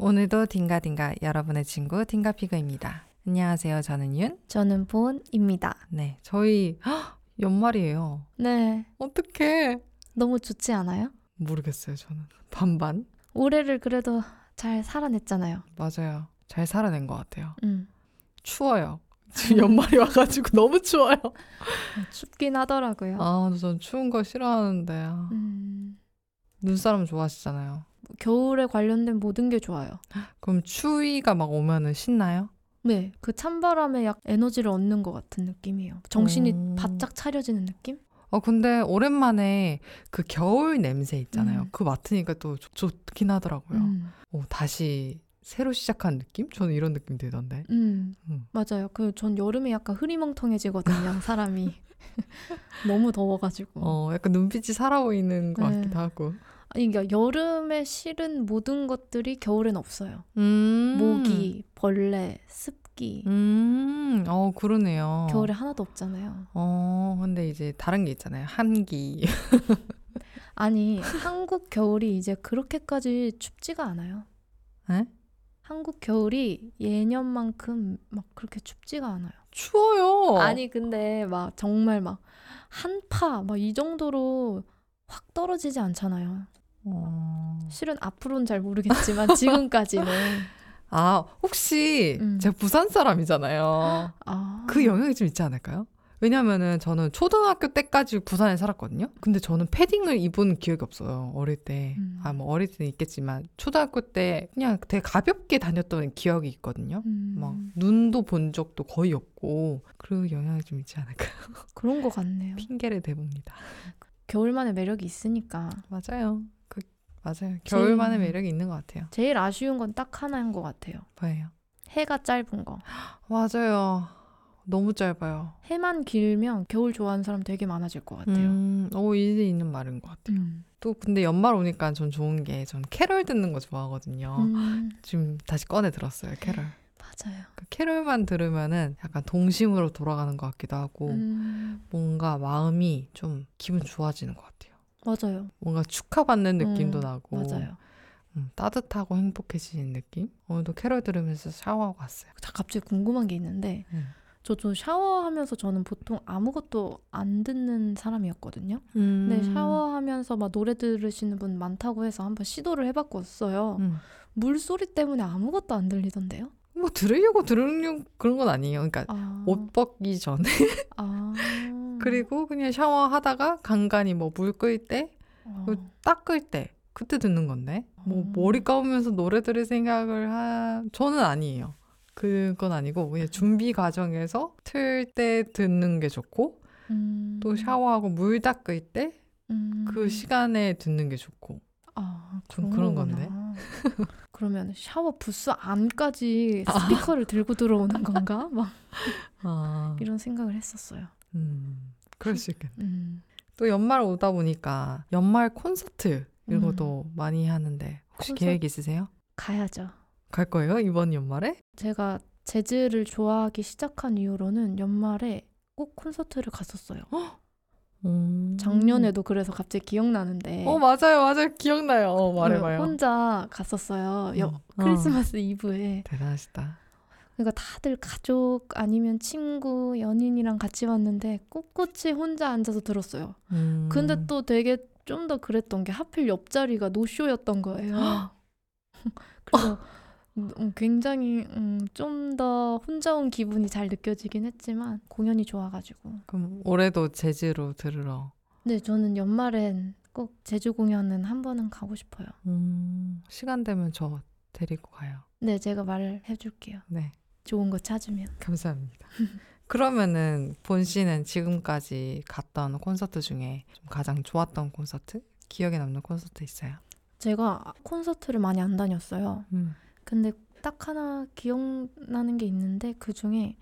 오늘도 딩가딩가 여러분의 친구 딩가피그입니다. 안녕하세요. 저는 윤. 저는 본입니다. 네, 저희 헉, 연말이에요. 네. 어떡해. 너무 좋지 않아요? 모르겠어요. 저는 반반. 올해를 그래도 잘 살아냈잖아요. 맞아요. 잘 살아낸 것 같아요. 음. 추워요. 지금 연말이 와가지고 너무 추워요. 춥긴 하더라고요. 아, 전 추운 거 싫어하는데. 음. 눈사람 좋아하시잖아요. 겨울에 관련된 모든 게 좋아요. 그럼 추위가 막 오면은 신나요? 네. 그 찬바람에 약 에너지를 얻는 것 같은 느낌이에요. 정신이 오. 바짝 차려지는 느낌? 어, 근데 오랜만에 그 겨울 냄새 있잖아요. 음. 그거 맡으니까 또 좋- 좋긴 하더라고요. 음. 어, 다시 새로 시작한 느낌? 저는 이런 느낌 들던데. 음. 음. 맞아요. 그 전 여름에 약간 흐리멍텅해지거든요. 사람이. 너무 더워가지고. 어, 약간 눈빛이 살아 보이는 것 네. 같기도 하고. 아니, 그러니까 여름에 실은 모든 것들이 겨울엔 없어요. 음. 모기, 벌레, 습기. 음, 어, 그러네요. 겨울에 하나도 없잖아요. 어, 근데 이제 다른 게 있잖아요. 한기. 아니, 한국 겨울이 이제 그렇게까지 춥지가 않아요. 에? 한국 겨울이 예년만큼 막 그렇게 춥지가 않아요. 추워요. 아니, 근데 막 정말 막 한파 막 이 정도로 확 떨어지지 않잖아요. 어. 실은 앞으로는 잘 모르겠지만 지금까지는 아, 혹시 음. 제가 부산 사람이잖아요. 아, 그 영향이 좀 있지 않을까요? 왜냐면은 저는 초등학교 때까지 부산에 살았거든요. 근데 저는 패딩을 입은 기억이 없어요. 어릴 때. 음. 아, 뭐 어릴 때는 있겠지만 초등학교 때 그냥 되게 가볍게 다녔던 기억이 있거든요. 음, 막 눈도 본 적도 거의 없고 그 영향이 좀 있지 않을까요? 그런 것 같네요. 핑계를 대봅니다. 겨울만의 매력이 있으니까 맞아요. 그 맞아요. 겨울만의 매력이 있는 것 같아요. 제일 아쉬운 건 딱 하나인 것 같아요. 뭐예요? 해가 짧은 거. 맞아요. 너무 짧아요. 해만 길면 겨울 좋아하는 사람 되게 많아질 것 같아요. 음, 오 일리 있는 말인 것 같아요. 음. 또 근데 연말 오니까 전 좋은 게 전 캐럴 듣는 거 좋아하거든요. 음, 지금 다시 꺼내 들었어요 캐럴. 맞아요. 그 캐럴만 들으면은 약간 동심으로 돌아가는 것 같기도 하고 음, 뭔가 마음이 좀 기분 좋아지는 것 같아요. 맞아요. 뭔가 축하받는 느낌도 음, 나고 맞아요. 음, 따뜻하고 행복해지는 느낌. 오늘도 캐럴 들으면서 샤워하고 왔어요. 자, 갑자기 궁금한 게 있는데 음. 저도 샤워하면서 저는 보통 아무것도 안 듣는 사람이었거든요. 음. 근데 샤워하면서 막 노래 들으시는 분 많다고 해서 한번 시도를 해봤었어요. 음. 물소리 때문에 아무것도 안 들리던데요? 뭐 들으려고 들으려고 그런 건 아니에요. 그러니까 아, 옷 벗기 전에 아, 그리고 그냥 샤워하다가 간간히 뭐물끌 때, 어, 그 닦을 때 그때 듣는 건데 뭐 음. 머리 감으면서 노래 들을 생각을 하 저는 아니에요. 그건 아니고 그냥 준비 과정에서 틀 때 듣는 게 좋고 음, 또 샤워하고 물 닦을 때그 음, 시간에 듣는 게 좋고 아, 좀 그런 거구나. 그러면 샤워 부스 안까지 스피커를 들고 들어오는 건가? 막 아, 이런 생각을 했었어요. 음, 그럴 수 있겠네. 음. 또 연말 오다 보니까 연말 콘서트 이런 음. 것도 많이 하는데 혹시 콘서트? 계획 있으세요? 가야죠. 갈 거예요 이번 연말에? 제가 재즈를 좋아하기 시작한 이후로는 연말에 꼭 콘서트를 갔었어요. 음. 작년에도 그래서 갑자기 기억나는데 어 맞아요 맞아요 기억나요. 어, 그 말해봐요. 혼자 갔었어요. 여- 음. 어. 크리스마스 이브에. 대단하시다. 그러니까 다들 가족 아니면 친구, 연인이랑 같이 왔는데 꿋꿋이 혼자 앉아서 들었어요. 음. 근데 또 되게 좀 더 그랬던 게 하필 옆자리가 노쇼였던 거예요. 그래서 음, 굉장히 좀더 혼자 온 기분이 잘 느껴지긴 했지만 공연이 좋아가지고. 그럼 올해도 제주로 들으러. 네, 저는 연말엔 꼭 제주 공연은 한 번은 가고 싶어요. 음, 시간 되면 저 데리고 가요. 네, 제가 말을 해줄게요. 네 좋은 거 찾으면. 감사합니다. 그러면은 본 씨는 지금까지 갔던 콘서트 중에 좀 가장 좋았던 콘서트? 기억에 남는 콘서트 있어요? 제가 콘서트를 많이 안 다녔어요. 음. 근데 딱 하나 기억나는 게 있는데 그 중에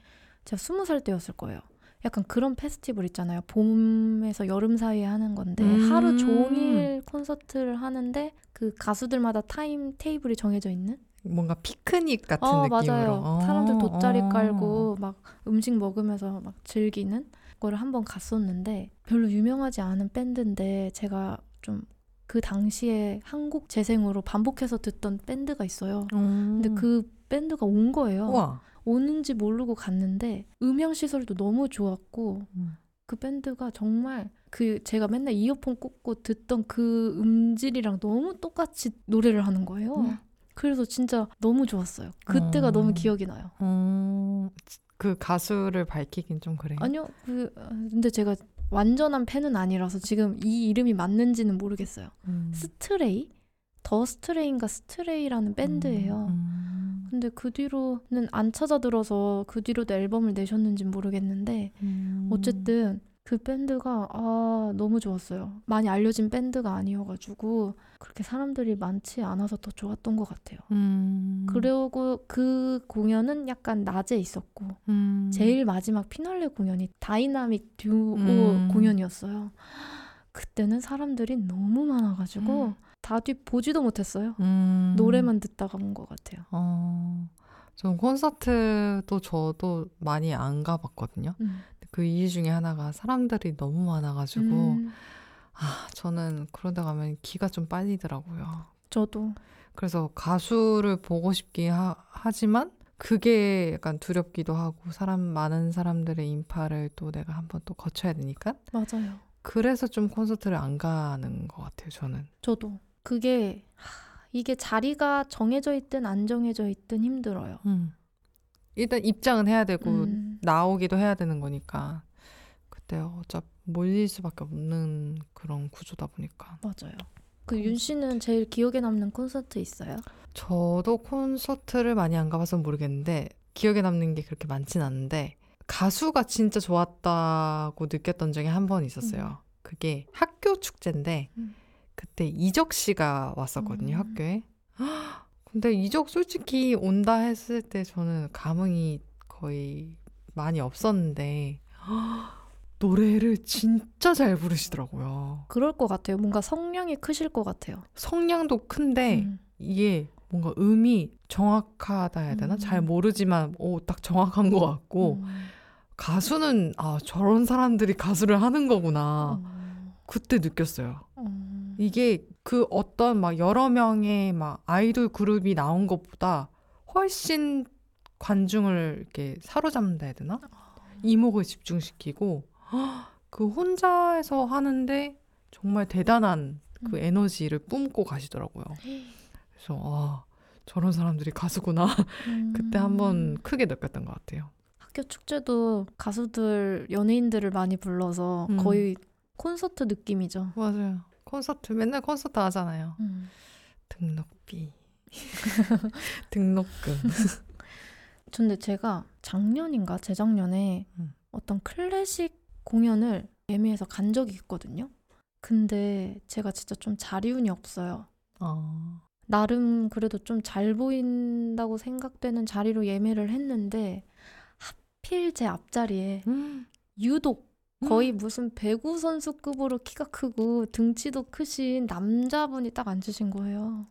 제가 스무 살 때였을 거예요. 약간 그런 페스티벌 있잖아요. 봄에서 여름 사이에 하는 건데 음. 하루 종일 콘서트를 하는데 그 가수들마다 타임 테이블이 정해져 있는? 뭔가 피크닉 같은 어 느낌으로. 맞아요. 어, 사람들 돗자리 어. 깔고 막 음식 먹으면서 막 즐기는 거를 한번 갔었는데 별로 유명하지 않은 밴드인데 제가 좀 그 당시에 한국 재생으로 반복해서 듣던 밴드가 있어요. 근데 근데 그 밴드가 온 거예요. 우와. 오는지 모르고 갔는데 음향 시설도 너무 좋았고 음. 그 밴드가 정말 그 제가 맨날 이어폰 꽂고 듣던 그 음질이랑 너무 똑같이 노래를 하는 거예요. 음. 그래서 진짜 너무 좋았어요. 그때가 어. 너무 기억이 나요. 어, 그 가수를 밝히긴 좀 그래요. 아니요, 그 아, 근데 제가 완전한 팬은 아니라서 지금 이 이름이 맞는지는 모르겠어요. 음. 스트레이? 더 스트레인가 스트레이라는 밴드예요. 음. 근데 그 뒤로는 안 찾아 들어서 그 뒤로도 앨범을 내셨는지 모르겠는데 음. 어쨌든 그 밴드가 아 너무 좋았어요. 많이 알려진 밴드가 아니어가지고 그렇게 사람들이 많지 않아서 더 좋았던 것 같아요. 음. 그리고 그 공연은 약간 낮에 있었고 음. 제일 마지막 피날레 공연이 다이나믹 듀오 음. 공연이었어요. 그때는 사람들이 너무 많아가지고 음. 다뒤 보지도 못했어요. 음. 노래만 듣다가 본것 같아요. 어. 전 콘서트도 저도 많이 안 가봤거든요. 음. 그 이유 중에 하나가 사람들이 너무 많아가지고 음, 아 저는 그런데 가면 기가 좀 빨리더라고요. 저도 그래서 가수를 보고 싶긴 하, 하지만 그게 약간 두렵기도 하고 사람 많은 사람들의 인파를 또 내가 한번 또 거쳐야 되니까 맞아요. 그래서 좀 콘서트를 안 가는 것 같아요 저는. 저도 그게 하, 이게 자리가 정해져 있든 안 정해져 있든 힘들어요. 음. 일단 입장은 해야 되고 음, 나오기도 해야 되는 거니까 그때 어차피 몰릴 수밖에 없는 그런 구조다 보니까 맞아요. 그 윤 씨는 제일 기억에 남는 콘서트 있어요? 저도 콘서트를 많이 안 가봐서 모르겠는데 기억에 남는 게 그렇게 많진 않은데 가수가 진짜 좋았다고 느꼈던 적이 한 번 있었어요. 그게 학교 축제인데 음. 그때 이적 씨가 왔었거든요 음. 학교에. 근데 이적 솔직히 온다 했을 때 저는 감흥이 거의 많이 없었는데 노래를 진짜 잘 부르시더라고요. 그럴 것 같아요. 뭔가 성량이 크실 것 같아요. 성량도 큰데 음. 이게 뭔가 음이 정확하다 해야 되나? 음. 잘 모르지만 오, 딱 정확한 것 같고 음. 가수는 아 저런 사람들이 가수를 하는 거구나. 어, 그때 느꼈어요. 어. 이게 그 어떤 막 여러 명의 막 아이돌 그룹이 나온 것보다 훨씬 관중을 이렇게 사로잡는다 해야 되나? 이목을 집중시키고 그 혼자서 하는데 정말 대단한 그 음. 에너지를 뿜고 가시더라고요. 그래서 아 저런 사람들이 가수구나. 그때 음. 한번 크게 느꼈던 것 같아요. 학교 축제도 가수들 연예인들을 많이 불러서 음. 거의 콘서트 느낌이죠. 맞아요. 콘서트 맨날 콘서트 하잖아요. 음. 등록비, 등록금. 근데 제가 작년인가 재작년에 음. 어떤 클래식 공연을 예매해서 간 적이 있거든요. 근데 제가 진짜 좀 자리운이 없어요. 어. 나름 그래도 좀 잘 보인다고 생각되는 자리로 예매를 했는데 하필 제 앞자리에 음. 유독 거의 무슨 배구 선수급으로 키가 크고 등치도 크신 남자분이 딱 앉으신 거예요.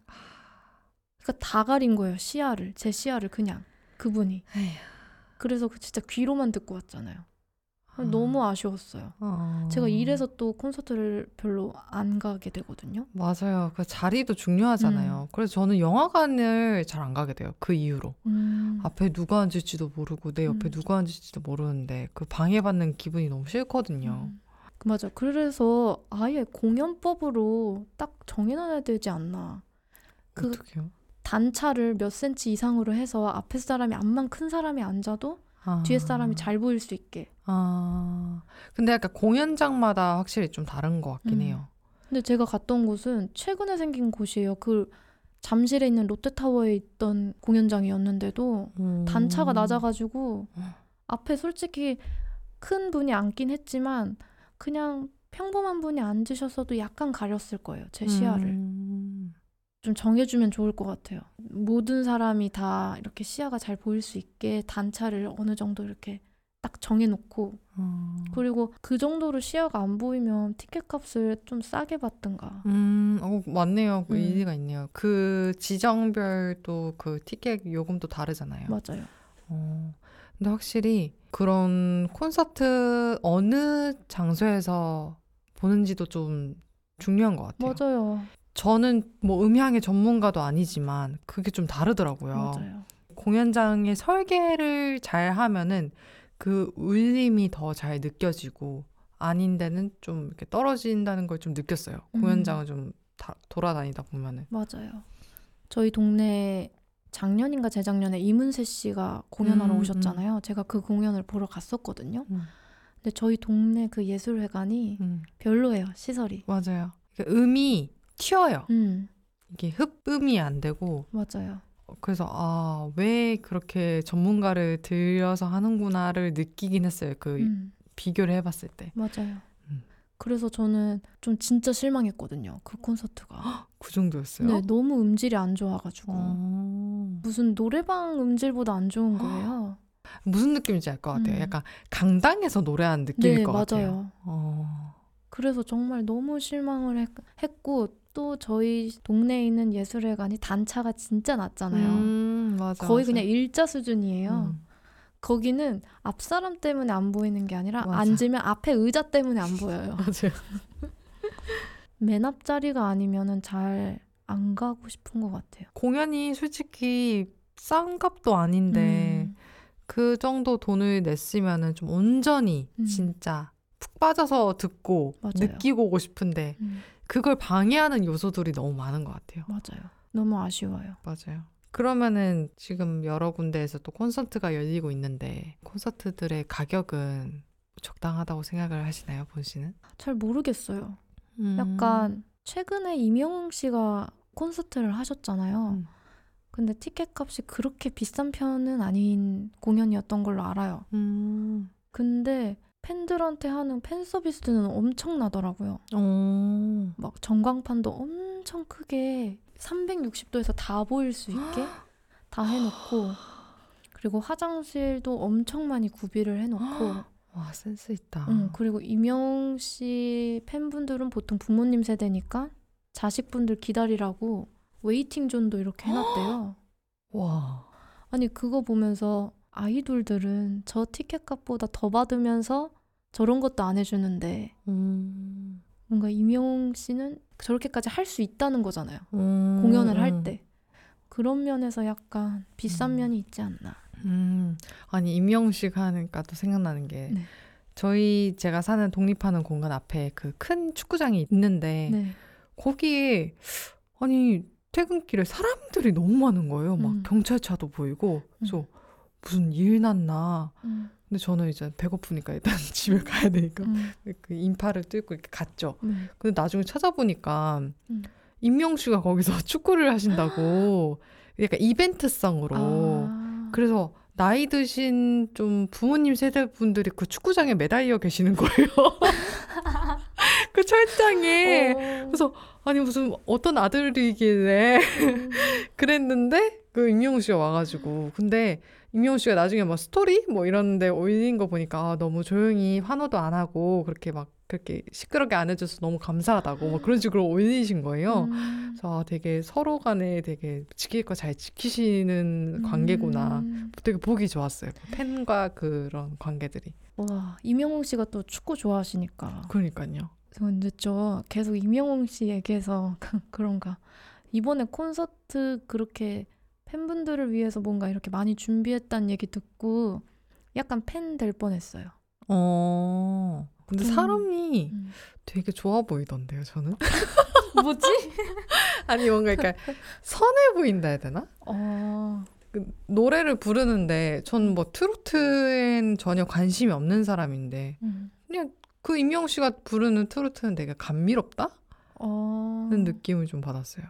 그러니까 다 가린 거예요. 시야를 제 시야를 그냥 그분이. 에휴. 그래서 그 진짜 귀로만 듣고 왔잖아요. 너무 아쉬웠어요. 어. 제가 이래서 또 콘서트를 별로 안 가게 되거든요. 맞아요. 그 자리도 중요하잖아요. 그래서 저는 영화관을 잘 안 가게 돼요. 그 이후로. 음, 앞에 누가 앉을지도 모르고 내 옆에 음. 누가 앉을지도 모르는데 그 방해받는 기분이 너무 싫거든요. 음. 그 맞아. 그래서 아예 공연법으로 딱 정해놔야 되지 않나. 그 어떡해요? 단차를 몇 센치 이상으로 해서 앞에 사람이 암만 큰 사람이 앉아도 아. 뒤에 사람이 잘 보일 수 있게. 아. 근데 약간 공연장마다 확실히 좀 다른 것 같긴 음. 해요. 근데 제가 갔던 곳은 최근에 생긴 곳이에요. 그 잠실에 있는 롯데타워에 있던 공연장이었는데도 음. 단차가 낮아가지고 어. 앞에 솔직히 큰 분이 앉긴 했지만 그냥 평범한 분이 앉으셨어도 약간 가렸을 거예요. 제 시야를. 음. 좀 정해주면 좋을 것 같아요. 모든 사람이 다 이렇게 시야가 잘 보일 수 있게 단차를 어느 정도 이렇게 딱 정해놓고 어. 그리고 그 정도로 시야가 안 보이면 티켓 값을 좀 싸게 받든가. 음, 어, 맞네요. 그 음. 일리가 있네요. 그 지정별 또 그 티켓 요금도 다르잖아요. 맞아요. 어, 근데 확실히 그런 콘서트 어느 장소에서 보는지도 좀 중요한 것 같아요. 맞아요. 저는 뭐 음향의 전문가도 아니지만 그게 좀 다르더라고요. 맞아요. 공연장의 설계를 잘 하면은 그 울림이 더 잘 느껴지고 아닌 데는 좀 이렇게 떨어진다는 걸 좀 느꼈어요. 음. 공연장을 좀 다- 돌아다니다 보면은. 맞아요. 저희 동네 작년인가 재작년에 이문세 씨가 공연하러 음, 오셨잖아요. 제가 그 공연을 보러 갔었거든요. 음. 근데 저희 동네 그 예술회관이 음, 별로예요, 시설이. 맞아요. 그러니까 음이 튀어요. 음, 이게 흡음이 안 되고 맞아요. 그래서 아 왜 그렇게 전문가를 들여서 하는구나를 느끼긴 했어요. 그 음, 비교를 해봤을 때. 맞아요. 음. 그래서 저는 좀 진짜 실망했거든요. 그 콘서트가. 그 정도였어요. 네, 너무 음질이 안 좋아가지고. 어... 무슨 노래방 음질보다 안 좋은 거예요. 무슨 느낌인지 알 것 같아요. 음. 약간 강당에서 노래하는 느낌일 네, 것 같아요. 맞아요. 어... 그래서 정말 너무 실망을 했, 했고 또 저희 동네에 있는 예술회관이 단차가 진짜 낮잖아요. 음, 맞아, 거의 맞아. 그냥 일자 수준이에요. 음. 거기는 앞 사람 때문에 안 보이는 게 아니라 맞아. 앉으면 앞에 의자 때문에 안 보여요. 맞아요. 맨 앞자리가 아니면은 잘 안 가고 싶은 것 같아요. 공연이 솔직히 싼 값도 아닌데 음, 그 정도 돈을 냈으면은 좀 온전히 음. 진짜 푹 빠져서 듣고 맞아요. 느끼고 오고 싶은데 음, 그걸 방해하는 요소들이 너무 많은 것 같아요. 맞아요. 너무 아쉬워요. 맞아요. 그러면은 지금 여러 군데에서 또 콘서트가 열리고 있는데 콘서트들의 가격은 적당하다고 생각을 하시나요, 본 씨는? 잘 모르겠어요. 음. 약간 최근에 이명웅 씨가 콘서트를 하셨잖아요. 음. 근데 티켓 값이 그렇게 비싼 편은 아닌 공연이었던 걸로 알아요. 음. 근데 팬들한테 하는 팬 서비스는 엄청나더라고요. 어. 막 전광판도 엄청 크게 360도에서 다 보일 수 있게 다 해놓고 그리고 화장실도 엄청 많이 구비를 해놓고 와 센스 있다. 응, 그리고 임영웅 씨 팬분들은 보통 부모님 세대니까 자식분들 기다리라고 waiting zone도 이렇게 해놨대요. 와. 아니 그거 보면서 아이돌들은 저 티켓 값보다 더 받으면서 저런 것도 안 해주는데 음. 뭔가 임영웅 씨는 저렇게까지 할 수 있다는 거잖아요. 음. 공연을 음. 할 때. 그런 면에서 약간 비싼 음. 면이 있지 않나. 음. 아니 임영식 하니까 또 생각나는 게 네. 저희 제가 사는 독립하는 공간 앞에 그 큰 축구장이 있는데 네. 거기에 아니 퇴근길에 사람들이 너무 많은 거예요. 막 음. 경찰차도 보이고 그래서 무슨 일 났나. 음, 근데 저는 이제 배고프니까 일단 집에 가야 되니까 음, 그 인파를 뚫고 이렇게 갔죠. 네. 근데 나중에 찾아보니까 음. 임명 씨가 거기서 축구를 하신다고 약간 이벤트성으로 아. 그래서 나이 드신 좀 부모님 세대 분들이 그 축구장에 매달려 계시는 거예요. 그 철장에. 어. 그래서 아니 무슨 어떤 아들이길래 음. 그랬는데 그 임영웅 씨가 와가지고 근데 임영웅 씨가 나중에 뭐 스토리 뭐 이런데 올린 거 보니까 아, 너무 조용히 환호도 안 하고 그렇게 막 그렇게 시끄럽게 안 해줘서 너무 감사하다고 뭐 그런 식으로 올리신 거예요. 음. 그래서 아, 되게 서로 간에 되게 지킬 거 잘 지키시는 관계구나. 음. 되게 보기 좋았어요. 팬과 그런 관계들이. 와 이명웅 씨가 또 축구 좋아하시니까. 그러니까요. 근데 저 계속 이명웅 씨 얘기해서 그런가. 이번에 콘서트 그렇게 팬분들을 위해서 뭔가 이렇게 많이 준비했다는 얘기 듣고 약간 팬 될 뻔했어요. 어. 근데 음. 사람이 음. 되게 좋아 보이던데요, 저는. 뭐지? 아니 뭔가 그러니까 선해 보인다 해야 되나? 어. 그 노래를 부르는데 전 뭐 트로트엔 전혀 관심이 없는 사람인데 음. 그냥 그 임영 씨가 부르는 트로트는 되게 감미롭다는 어. 느낌을 좀 받았어요.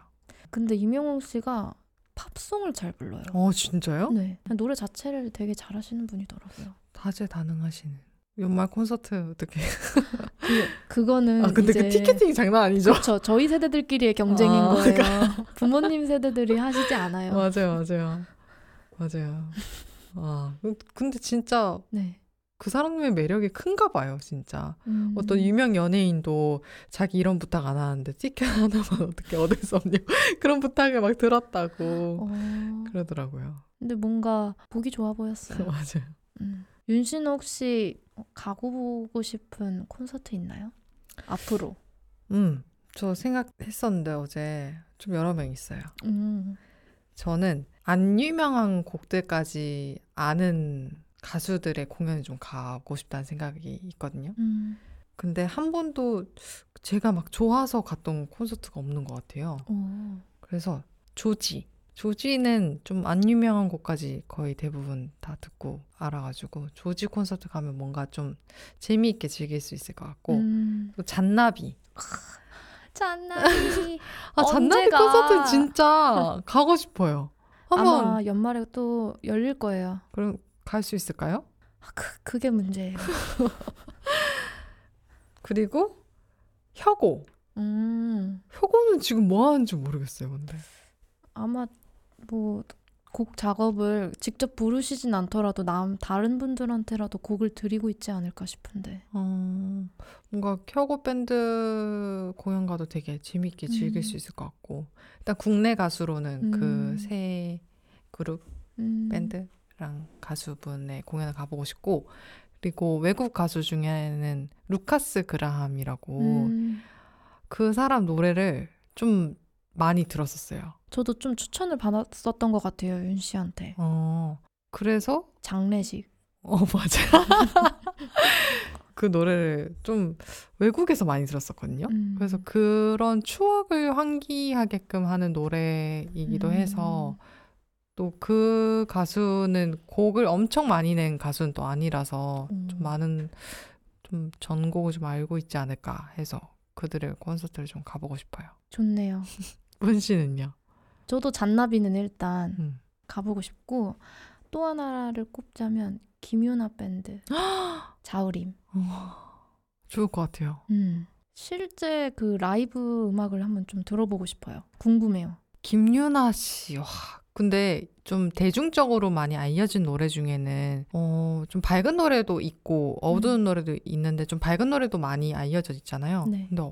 근데 이명웅 씨가 팝송을 잘 불러요. 어 진짜요? 네. 노래 자체를 되게 잘하시는 분이더라고요. 다재다능하시는 연말 콘서트 어떻게? 그, 그거는 아 근데 이제 그 티켓팅이 장난 아니죠? 그렇죠. 저희 세대들끼리의 경쟁인 아, 거예요. 부모님 세대들이 하시지 않아요. 맞아요, 맞아요, 맞아요. 아 그- 근데 진짜 네. 그 사람의 매력이 큰가 봐요, 진짜. 음. 어떤 유명 연예인도 자기 이런 부탁 안 하는데 티켓 하나만 어떻게 얻을 수 없냐 그런 부탁을 막 들었다고 어, 그러더라고요. 근데 뭔가 보기 좋아 보였어요. 맞아요. 음. 윤신 혹시 가고 보고 싶은 콘서트 있나요? 앞으로. 음, 저 생각했었는데 어제 좀 여러 명 있어요. 음. 저는 안 유명한 곡들까지 아는 가수들의 공연에 좀 가고 싶다는 생각이 있거든요. 음. 근데 한 번도 제가 막 좋아서 갔던 콘서트가 없는 것 같아요. 오. 그래서 조지. 조지는 좀 안 유명한 곡까지 거의 대부분 다 듣고 알아가지고 조지 콘서트 가면 뭔가 좀 재미있게 즐길 수 있을 것 같고 음. 또 잔나비. 잔나비. 아 잔나비? 콘서트 진짜 가고 싶어요. 한번 아마 연말에 또 열릴 거예요. 그럼 갈 수 있을까요? 아, 그, 그게 문제예요. 그리고 혁오. 음. 혁오는 지금 뭐 하는지 모르겠어요. 근데 아마 뭐 곡 작업을 직접 부르시진 않더라도 남 다른 분들한테라도 곡을 드리고 있지 않을까 싶은데. 어, 뭔가 혁오 밴드 공연 가도 되게 재밌게 즐길 음. 수 있을 것 같고 일단 국내 가수로는 그 음. 새 그룹 음. 밴드 랑 가수분의 공연을 가보고 싶고 그리고 외국 가수 중에는 루카스 그라함이라고 음. 그 사람 노래를 좀 많이 들었었어요. 저도 좀 추천을 받았었던 것 같아요, 윤 씨한테. 어, 그래서 장례식. 어 맞아. 그 노래를 좀 외국에서 많이 들었었거든요. 음. 그래서 그런 추억을 환기하게끔 하는 노래이기도 음. 해서 또 그 가수는 곡을 엄청 많이 낸 가수는 또 아니라서 음. 좀 많은 좀 전곡을 좀 알고 있지 않을까 해서 그들의 콘서트를 좀 가보고 싶어요. 좋네요. 문 씨는요? 저도 잔나비는 일단 음. 가보고 싶고 또 하나를 꼽자면 김유나 밴드 자우림. 어, 좋을 것 같아요. 음. 실제 그 라이브 음악을 한번 좀 들어보고 싶어요. 궁금해요. 김유나 씨, 와. 근데 좀 대중적으로 많이 알려진 노래 중에는 어, 좀 밝은 노래도 있고 어두운 노래도 있는데 좀 밝은 노래도 많이 알려져 있잖아요. 네. 근데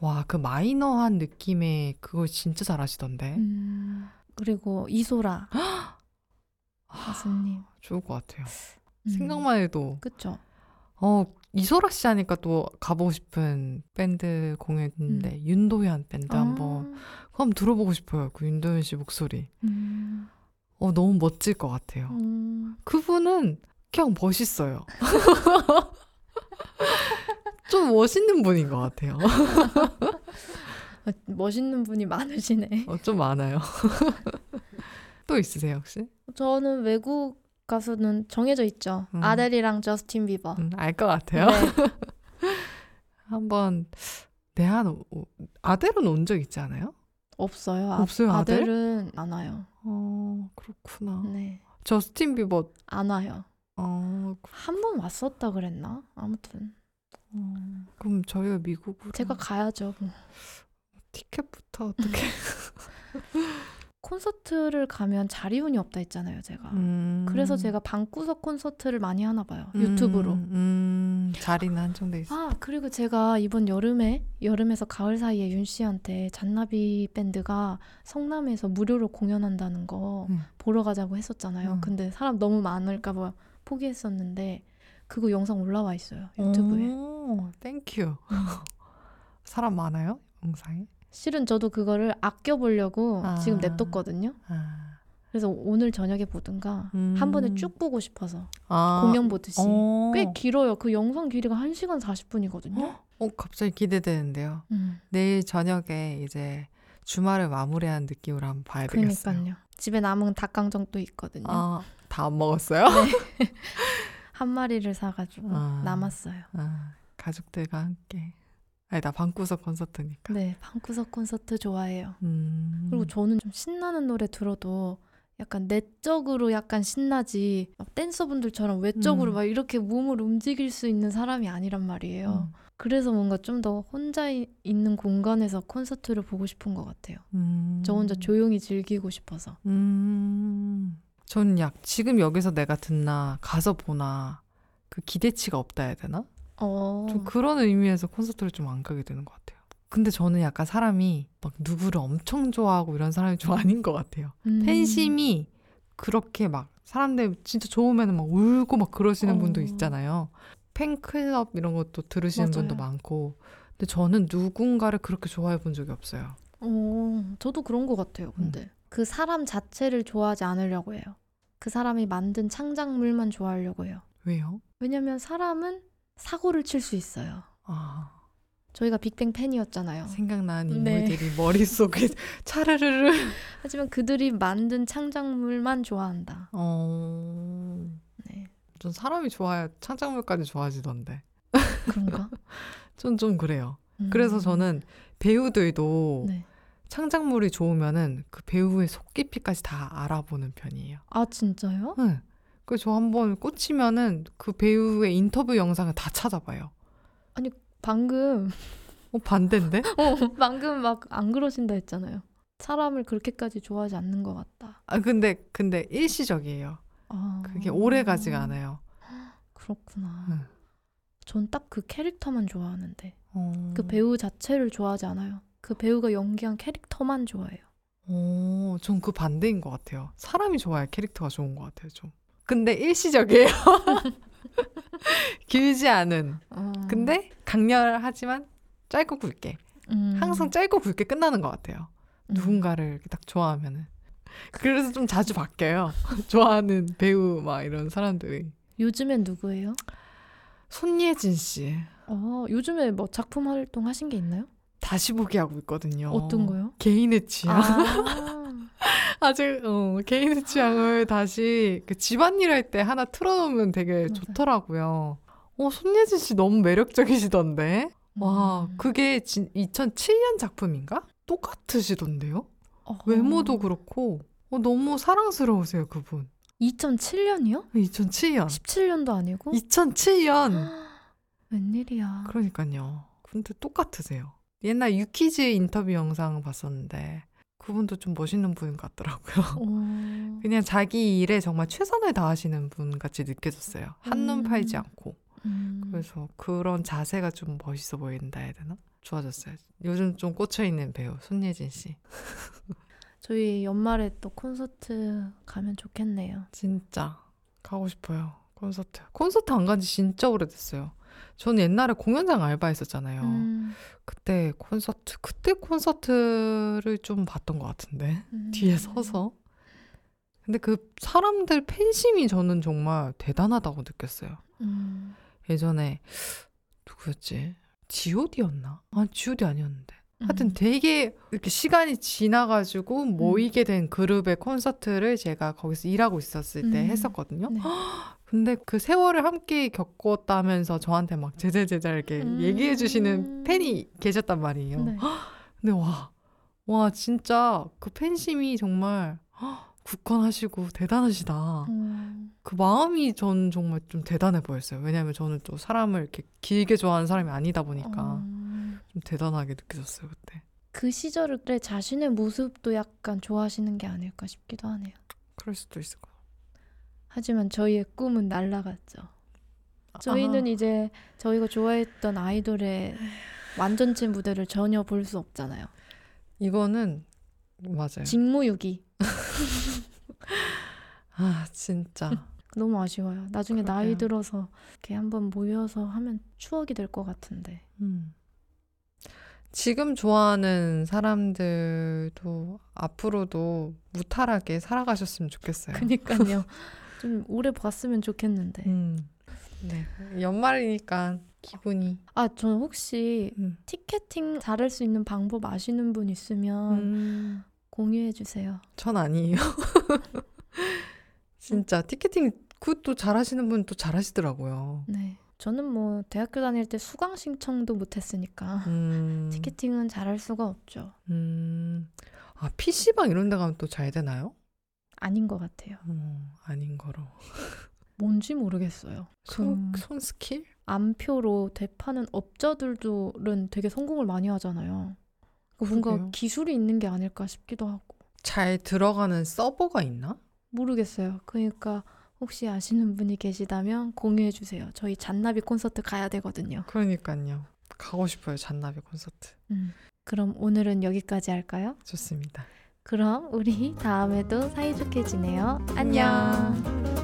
와, 그 마이너한 느낌의 그걸 진짜 잘하시던데. 음. 그리고 이소라 가수님. 좋을 것 같아요. 음. 생각만 해도 그쵸. 어, 이소라 씨 하니까 또 가보고 싶은 밴드 공연인데 윤도현 밴드 한번 그거 한번 들어보고 싶어요. 그 윤도현 씨 목소리. 음. 어, 너무 멋질 것 같아요. 음. 그분은 그냥 멋있어요. 좀 멋있는 분인 것 같아요. 아, 멋있는 분이 많으시네. 어, 좀 많아요. 또 있으세요, 혹시? 저는 외국 가수는 정해져 있죠. 음. 아델이랑 저스틴 비버. 음, 알것 같아요. 네. 한번 내한 아델은 온 적 있지 않아요? 없어요. 아, 없어요, 아델? 아델은 안 와요. 어, 그렇구나. 네. 저스틴 비버 안 와요. 어, 한 번 왔었다 그랬나? 아무튼 어, 그럼 저희가 미국으로 제가 가야죠. 뭐. 티켓부터 어떻게? 콘서트를 가면 자리운이 없다 했잖아요, 제가. 음. 그래서 제가 방구석 콘서트를 많이 하나 봐요. 유튜브로. 음, 음, 자리는 한정돼 있어. 아, 그리고 제가 이번 여름에 여름에서 가을 사이에 윤 씨한테 잔나비 밴드가 성남에서 무료로 공연한다는 거 음. 보러 가자고 했었잖아요. 음. 근데 사람 너무 많을까 봐 포기했었는데 그거 영상 올라와 있어요. 유튜브에. 오, thank you. 사람 많아요? 영상에? 실은 저도 그거를 아껴 보려고 아. 지금 냅뒀거든요. 아. 그래서 오늘 저녁에 보든가 음. 한 번에 쭉 보고 싶어서 아. 공연 보듯이. 어. 꽤 길어요. 그 영상 길이가 1시간 40분이거든요. 어, 갑자기 기대되는데요. 음, 내일 저녁에 이제 주말을 마무리하는 느낌으로 한번 봐야 되겠어요. 그러니까요. 집에 남은 닭강정도 있거든요. 아, 다 안 먹었어요? 한 마리를 사가지고 아. 남았어요. 아, 가족들과 함께. 아니, 나 방구석 콘서트니까. 네, 방구석 콘서트 좋아해요. 음. 그리고 저는 좀 신나는 노래 들어도 약간 내적으로 약간 신나지 막 댄서분들처럼 외적으로 음. 막 이렇게 몸을 움직일 수 있는 사람이 아니란 말이에요. 음. 그래서 뭔가 좀 더 혼자 이- 있는 공간에서 콘서트를 보고 싶은 것 같아요. 음. 저 혼자 조용히 즐기고 싶어서. 음. 전약 지금 여기서 내가 듣나 가서 보나 그 기대치가 없다 해야 되나? 어. 좀 그런 의미에서 콘서트를 좀 안 가게 되는 것 같아요. 근데 저는 약간 사람이 막 누구를 엄청 좋아하고 이런 사람이 좀 아닌 것 같아요. 음. 팬심이 그렇게 막 사람들 진짜 좋으면 막 울고 막 그러시는 분도 어. 있잖아요. 팬클럽 이런 것도 들으시는 맞아요. 분도 많고. 근데 저는 누군가를 그렇게 좋아해 본 적이 없어요. 어, 저도 그런 것 같아요. 근데 그 사람 자체를 좋아하지 않으려고 해요. 그 사람이 만든 창작물만 좋아하려고 해요. 왜요? 왜냐면 사람은 사고를 칠 수 있어요. 아, 저희가 빅뱅 팬이었잖아요. 생각난 네. 인물들이 머릿속에 차르르르. 하지만 그들이 만든 창작물만 좋아한다. 어, 네. 전 사람이 좋아야 창작물까지 좋아지던데. 그런가? 전 좀 그래요. 음. 그래서 저는 배우들도 네. 창작물이 좋으면은 그 배우의 속 깊이까지 다 알아보는 편이에요. 아 진짜요? 네. 그래서 저 한번 꽂히면은 그 배우의 인터뷰 영상을 다 찾아봐요. 방금 어, 반대인데? 어, 방금 막 안 그러신다 했잖아요. 사람을 그렇게까지 좋아하지 않는 것 같다. 아, 근데, 근데 일시적이에요. 아, 그게 오래 가지가 않아요. 그렇구나. 응. 전딱 그 캐릭터만 좋아하는데 어, 그 배우 자체를 좋아하지 않아요. 그 배우가 연기한 캐릭터만 좋아해요. 어, 전그 반대인 것 같아요. 사람이 좋아야 캐릭터가 좋은 것 같아요, 좀. 근데 일시적이에요. 길지 않은. 어, 근데 강렬하지만 짧고 굵게. 음, 항상 짧고 굵게 끝나는 것 같아요. 음. 누군가를 이렇게 딱 좋아하면은. 그래서 좀 자주 바뀌어요. 좋아하는 배우 막 이런 사람들이. 요즘엔 누구예요? 손예진 씨 어, 요즘에 뭐 작품 활동 하신 게 있나요? 다시 보기 하고 있거든요. 어떤 거요? 개인의 취향. 아, 아직 어, 개인의 취향을 다시 그 집안일 할 때 하나 틀어놓으면 되게 맞아요. 좋더라고요. 어, 손예진 씨 너무 매력적이시던데. 와, 음. 그게 진, 2007년 작품인가? 똑같으시던데요? 어허. 외모도 그렇고 어, 너무 사랑스러우세요 그분. 2007년이요? 2007년. 17년도 아니고? 2007년. 웬일이야. 그러니까요. 근데 똑같으세요. 옛날 유키즈 인터뷰 영상 봤었는데 그분도 좀 멋있는 분 같더라고요. 어, 그냥 자기 일에 정말 최선을 다하시는 분 같이 느껴졌어요. 한눈 음. 팔지 않고. 음. 그래서 그런 자세가 좀 멋있어 보인다 해야 되나? 좋아졌어요. 요즘 좀 꽂혀 있는 배우 손예진 씨. 저희 연말에 또 콘서트 가면 좋겠네요. 진짜 가고 싶어요. 콘서트. 콘서트 안 간지 진짜 오래됐어요. 저는 옛날에 공연장 알바했었잖아요. 음, 그때 콘서트, 그때 콘서트를 좀 봤던 것 같은데. 음. 뒤에 서서. 근데 그 사람들 팬심이 저는 정말 대단하다고 느꼈어요. 음. 예전에 누구였지? G.O.D였나? 아, G.O.D 아니었는데. 하여튼 음. 되게 이렇게 시간이 지나가지고 모이게 된 그룹의 콘서트를 제가 거기서 일하고 있었을 때 음. 했었거든요. 네. 근데 그 세월을 함께 겪었다면서 저한테 막 제잘제잘 이렇게 음. 얘기해 주시는 팬이 계셨단 말이에요. 네. 근데 와, 와, 진짜 그 팬심이 정말 굳건하시고 대단하시다. 음. 그 마음이 전 정말 좀 대단해 보였어요. 왜냐하면 저는 또 사람을 이렇게 길게 좋아하는 사람이 아니다 보니까 음. 좀 대단하게 느껴졌어요, 그때. 그 시절에 자신의 모습도 약간 좋아하시는 게 아닐까 싶기도 하네요. 그럴 수도 있을 것 같아요. 하지만 저희의 꿈은 날라갔죠. 저희는 아, 이제 저희가 좋아했던 아이돌의 완전체 무대를 전혀 볼 수 없잖아요. 이거는 맞아요. 직무유기. 아, 진짜. 너무 아쉬워요. 나중에 나이 그러게요. 들어서 이렇게 한번 모여서 하면 추억이 될 것 같은데. 음. 지금 좋아하는 사람들도 앞으로도 무탈하게 살아가셨으면 좋겠어요. 그니까요. 좀 오래 봤으면 좋겠는데. 음. 네. 연말이니까 기분이. 아, 저는 혹시 음. 티켓팅 잘할 수 있는 방법 아시는 분 있으면 음. 공유해 주세요. 전 아니에요. 진짜 티켓팅 그것도 잘하시는 분 또 잘하시더라고요. 네. 저는 뭐 대학교 다닐 때 수강 신청도 못 했으니까 음. 티켓팅은 잘할 수가 없죠. 음. 아, PC방 이런 데 가면 또 잘 되나요? 아닌 것 같아요. 어, 아닌 거로. 뭔지 모르겠어요. 손, 그 손 스킬? 암표로 대파는 업자들은 되게 성공을 많이 하잖아요. 그 뭔가. 기술이 있는 게 아닐까 싶기도 하고 잘 들어가는 서버가 있나? 모르겠어요. 그러니까 혹시 아시는 분이 계시다면 공유해 주세요. 저희 잔나비 콘서트 가야 되거든요. 그러니까요. 가고 싶어요. 잔나비 콘서트. 음. 그럼 오늘은 여기까지 할까요? 좋습니다. 그럼 우리 다음에도 사이좋게 지내요. 안녕.